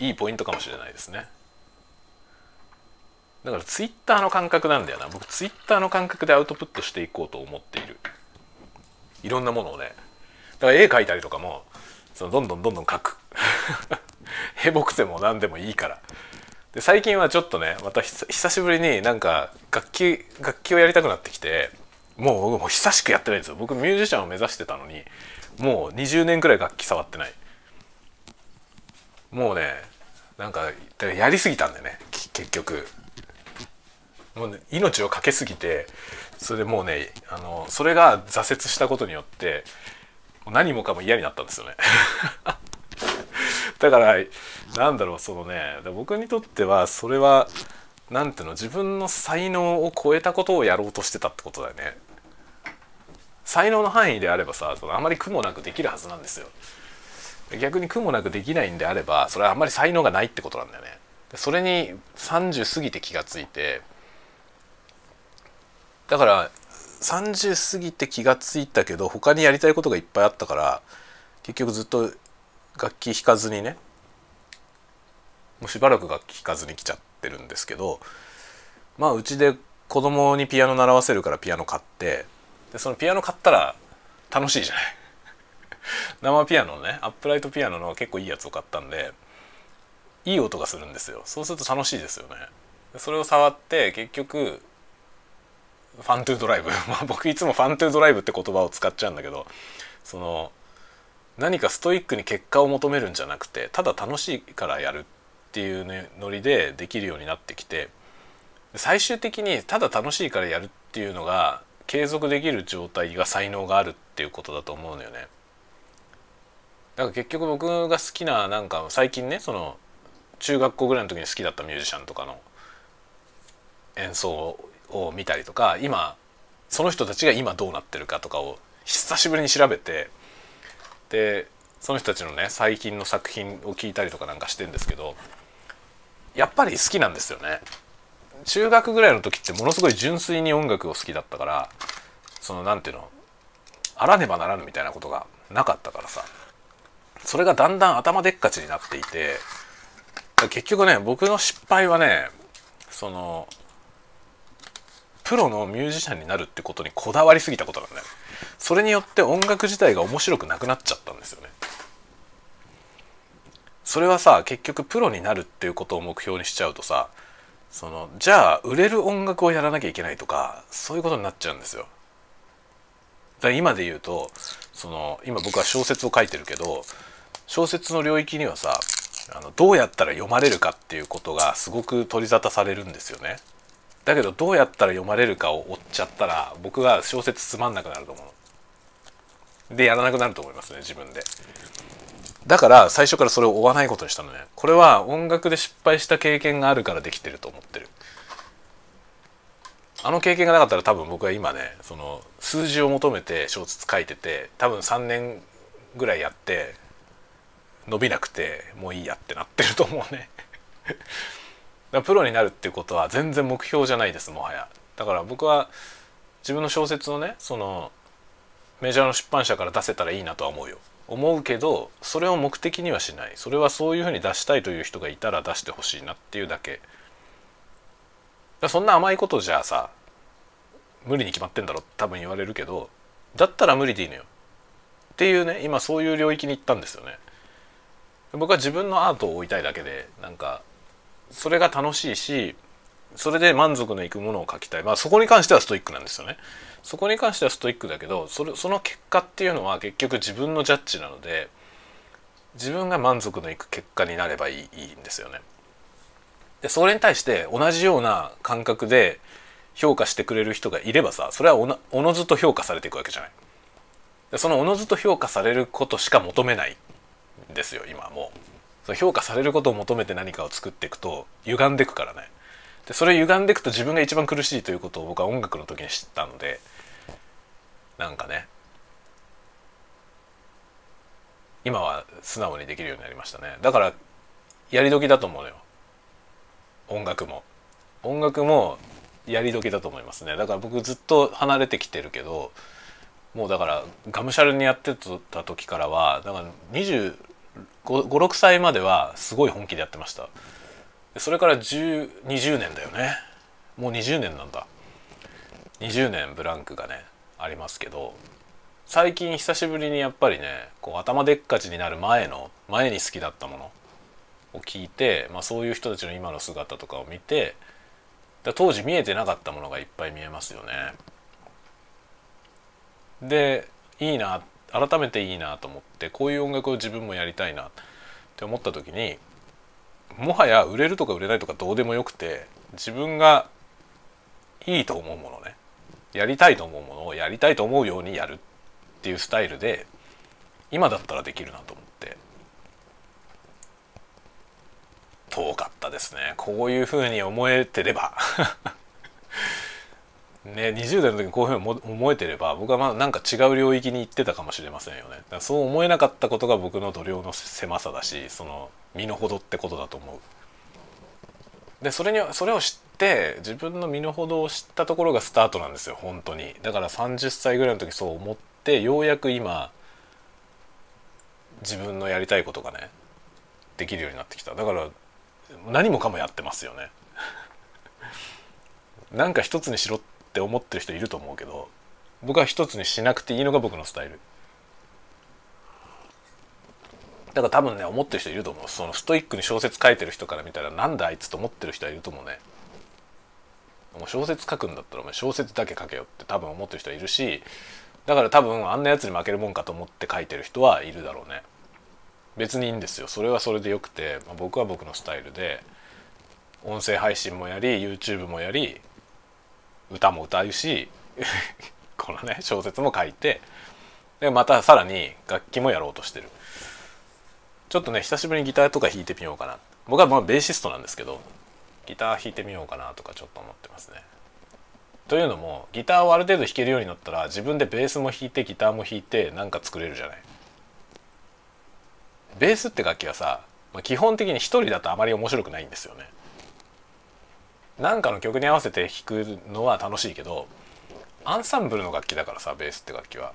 いいポイントかもしれないですね。だからツイッターの感覚なんだよな。僕ツイッターの感覚でアウトプットしていこうと思っている。いろんなものをね。だから絵描いたりとかもそのどんどんどんどん描く。(laughs) へぼくても何でもいいから。で最近はちょっとねまた久しぶりになんか楽器楽器をやりたくなってきてもう僕も久しくやってないんですよ。僕ミュージシャンを目指してたのにもう20年くらい楽器触ってない。もうねなんかやりすぎたんだよね。結局。もう、ね、命を懸けすぎてそれでもうねあのそれが挫折したことによって何もかも嫌になったんですよね。(laughs) (laughs) だからなんだろうそのね僕にとってはそれは何ていうの自分の才能を超えたことをやろうとしてたってことだよね。才能の範囲であればさそのあまり苦もなくできるはずなんですよ。逆に苦もなくできないんであればそれはあんまり才能がないってことなんだよね。それに30過ぎて気がついてだから30過ぎて気がついたけど他にやりたいことがいっぱいあったから結局ずっと楽器弾かずにね。もうしばらく楽器弾かずに来ちゃってるんですけどまあうちで子供にピアノ習わせるからピアノ買ってでそのピアノ買ったら楽しいじゃない。(laughs) 生ピアノねアップライトピアノの結構いいやつを買ったんでいい音がするんですよ。そうすると楽しいですよね。それを触って結局 fun to drive。(laughs) まあ僕いつも fun to drive って言葉を使っちゃうんだけどその何かストイックに結果を求めるんじゃなくてただ楽しいからやるっていう、ノリでできるようになってきて最終的にただ楽しいからやるっていうのが継続できる状態が才能があるっていうことだと思うのよね。だから結局僕が好きななんか最近ねその中学校ぐらいの時に好きだったミュージシャンとかの演奏を見たりとか今その人たちが今どうなってるかとかを久しぶりに調べてでその人たちのね最近の作品を聞いたりとかなんかしてんですけどやっぱり好きなんですよね。中学ぐらいの時ってものすごい純粋に音楽を好きだったからその何ていうのあらねばならぬみたいなことがなかったからさそれがだんだん頭でっかちになっていて結局ね僕の失敗はねそのプロのミュージシャンになるってことにこだわりすぎたことなんだよそれによって音楽自体が面白くなくなっちゃったんですよねそれはさ結局プロになるっていうことを目標にしちゃうとさそのじゃあ売れる音楽をやらなきゃいけないとかそういうことになっちゃうんですよ。だ今で言うとその今僕は小説を書いてるけど小説の領域にはさあのどうやったら読まれるかっていうことがすごく取り沙汰されるんですよね。だけどどうやったら読まれるかを追っちゃったら僕が小説つまんなくなると思う。でやらなくなると思いますね自分で。だから最初からそれを追わないことにしたのね。これは音楽で失敗した経験があるからできてると思ってる。あの経験がなかったら多分僕は今ねその数字を求めて小説書いてて多分3年ぐらいやって伸びなくてもういいやってなってると思うね。(laughs) だからプロになるっていうことは全然目標じゃないですもはや。だから僕は自分の小説をねそのメジャーの出版社から出せたらいいなとは思うよ。思うけどそれを目的にはしない。それはそういうふうに出したいという人がいたら出してほしいなっていうだけ。だそんな甘いことじゃあさ無理に決まってんだろ多分言われるけどだったら無理でいいのよ。っていうね今そういう領域に行ったんですよね。僕は自分のアートを追いたいだけでなんかそれが楽しいしそれで満足のいくものを書きたい。まあそこに関してはストイックなんですよね。そこに関してはストイックだけどそれその結果っていうのは結局自分のジャッジなので自分が満足のいく結果になればいいいいんですよね。でそれに対して同じような感覚で評価してくれる人がいればさそれはおのずと評価されていくわけじゃない。でそのおのずと評価されることしか求めないんですよ今もう。その評価されることを求めて何かを作っていくと歪んでいくからね。でそれ歪んでいくと自分が一番苦しいということを僕は音楽の時に知ったのでなんかね。今は素直にできるようになりましたね。だからやり時だと思うのよ。音楽も。音楽もやり時だと思いますね。だから僕ずっと離れてきてるけどもうだからがむしゃらにやってた時からはだから256歳まではすごい本気でやってました。それから10 20年だよね。もう20年なんだ。20年ブランクがね。ありますけど最近久しぶりにやっぱりねこう頭でっかちになる前の前に好きだったものを聞いて、まあ、そういう人たちの今の姿とかを見て当時見えてなかったものがいっぱい見えますよね。でいいな改めていいなと思ってこういう音楽を自分もやりたいなって思った時にもはや売れるとか売れないとかどうでもよくて自分がいいと思うものねやりたいと思うものをやりたいと思うようにやるっていうスタイルで今だったらできるなと思って。遠かったですね。こういうふうに思えてれば。(laughs) ね20代の時にこういうふうに思えてれば僕はまだなんか違う領域に行ってたかもしれませんよね。そう思えなかったことが僕の度量の狭さだしその身の程ってことだと思う。でそれにそれを知って自分の身の程を知ったところがスタートなんですよ本当に。だから30歳ぐらいの時そう思ってようやく今自分のやりたいことがねできるようになってきた。だから何もかもやってますよね。(laughs) なんか一つにしろって思ってる人いると思うけど僕は一つにしなくていいのが僕のスタイル。だから多分ね思ってる人いると思う。そのストイックに小説書いてる人から見たらなんだあいつと思ってる人はいると思うね。もう小説書くんだったらお前小説だけ書けよって多分思ってる人はいるしだから多分あんなやつに負けるもんかと思って書いてる人はいるだろうね。別にいいんですよ。それはそれでよくて、まあ、僕は僕のスタイルで音声配信もやり YouTube もやり歌も歌うし (laughs) このね小説も書いてでまたさらに楽器もやろうとしてる。ちょっとね久しぶりにギターとか弾いてみようかな。僕はまあベーシストなんですけどギター弾いてみようかなとかちょっと思ってますね。というのもギターをある程度弾けるようになったら自分でベースも弾いてギターも弾いてなんか作れるじゃない。ベースって楽器はさまあ基本的に一人だとあまり面白くないんですよね。なんかの曲に合わせて弾くのは楽しいけどアンサンブルの楽器だからさベースって楽器は。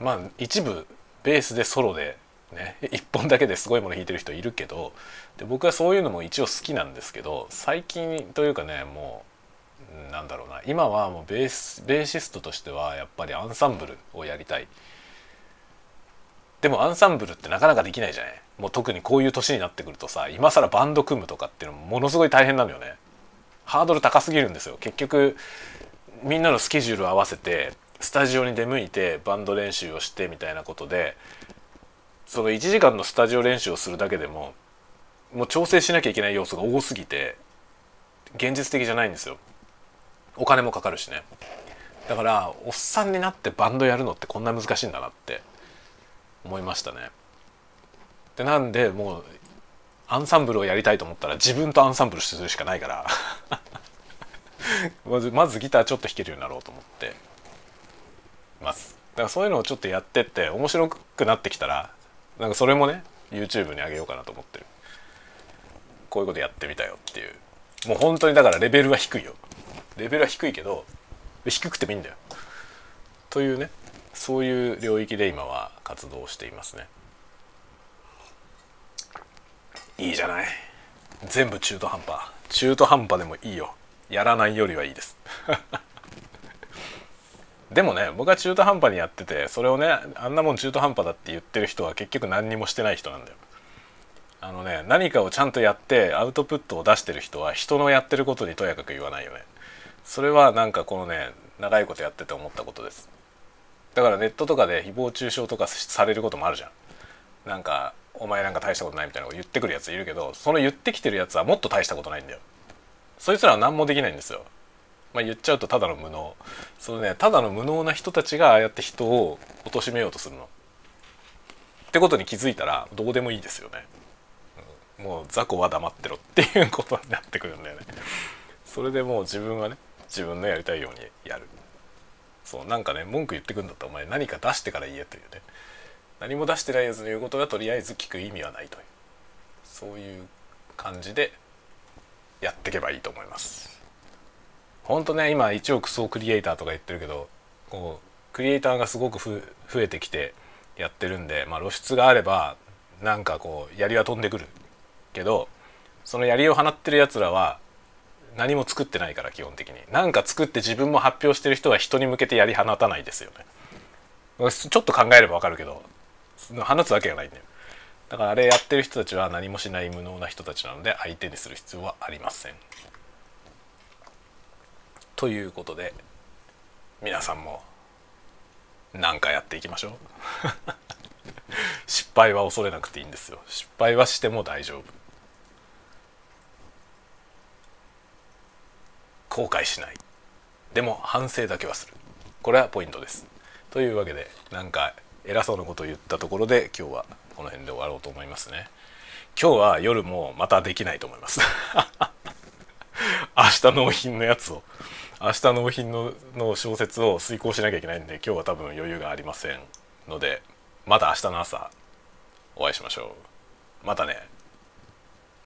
まあ一部ベースでソロでね一本だけですごいもの弾いてる人いるけどで僕はそういうのも一応好きなんですけど最近というかねもうなんだろうな今はもうベースベーシストとしてはやっぱりアンサンブルをやりたい。でもアンサンブルってなかなかできないじゃない。もう特にこういう年になってくるとさ今更バンド組むとかっていうのもものすごい大変なのよね。ハードル高すぎるんですよ。結局みんなのスケジュールを合わせてスタジオに出向いてバンド練習をしてみたいなことでその1時間のスタジオ練習をするだけでももう調整しなきゃいけない要素が多すぎて現実的じゃないんですよ。お金もかかるしね。だからおっさんになってバンドやるのってこんな難しいんだなって思いましたね。でなんでもうアンサンブルをやりたいと思ったら自分とアンサンブルするしかないから。(laughs) まずまずギターちょっと弾けるようになろうと思ってます。だからそういうのをちょっとやってって面白くなってきたらなんかそれもね YouTube にあげようかなと思ってる。こういうことやってみたよっていう。もう本当にだからレベルは低いよ。レベルは低いけど低くてもいいんだよ。というねそういう領域で今は活動していますね。いいじゃない。全部中途半端。中途半端でもいいよ。やらないよりはいいです。(laughs) でもね僕は中途半端にやっててそれをねあんなもん中途半端だって言ってる人は結局何にもしてない人なんだよ。あのね何かをちゃんとやってアウトプットを出してる人は人のやってることにとやかく言わないよね。それはなんかこのね長いことやってて思ったことです。だからネットとかで誹謗中傷とかされることもあるじゃん。なんかお前なんか大したことないみたいなこと言ってくるやついるけどその言ってきてるやつはもっと大したことないんだよ。そいつらは何もできないんですよ。まあ、言っちゃうとただの無能。そのねただの無能な人たちがああやって人を貶めようとするの。ってことに気づいたらどうでもいいですよね、うん、もう雑魚は黙ってろっていうことになってくるんだよね。それでもう自分はね自分のやりたいようにやる。そうなんかね文句言ってくんだったらお前何か出してから言えというね。何も出してないやつの言うことはとりあえず聞く意味はないという。そういう感じでやっていけばいいと思います。ほんとね今1億総クリエイターとか言ってるけどこうクリエイターがすごく増えてきてやってるんで、まあ、露出があればなんかこう槍は飛んでくるけどその槍を放ってるやつらは何も作ってないから基本的に。何か作って自分も発表してる人は人に向けて槍放たないですよね。ちょっと考えればわかるけど放つわけがないんだよ。だからあれやってる人たちは何もしない無能な人たちなので相手にする必要はありません。ということで皆さんも何かやっていきましょう。(laughs) 失敗は恐れなくていいんですよ。失敗はしても大丈夫。後悔しない。でも反省だけはする。これはポイントです。というわけでなんか偉そうなことを言ったところで今日はこの辺で終わろうと思いますね。今日は夜もまたできないと思います。(laughs) 明日納品のやつを明日納品のの小説を遂行しなきゃいけないんで今日は多分余裕がありませんのでまた明日の朝お会いしましょう。またね。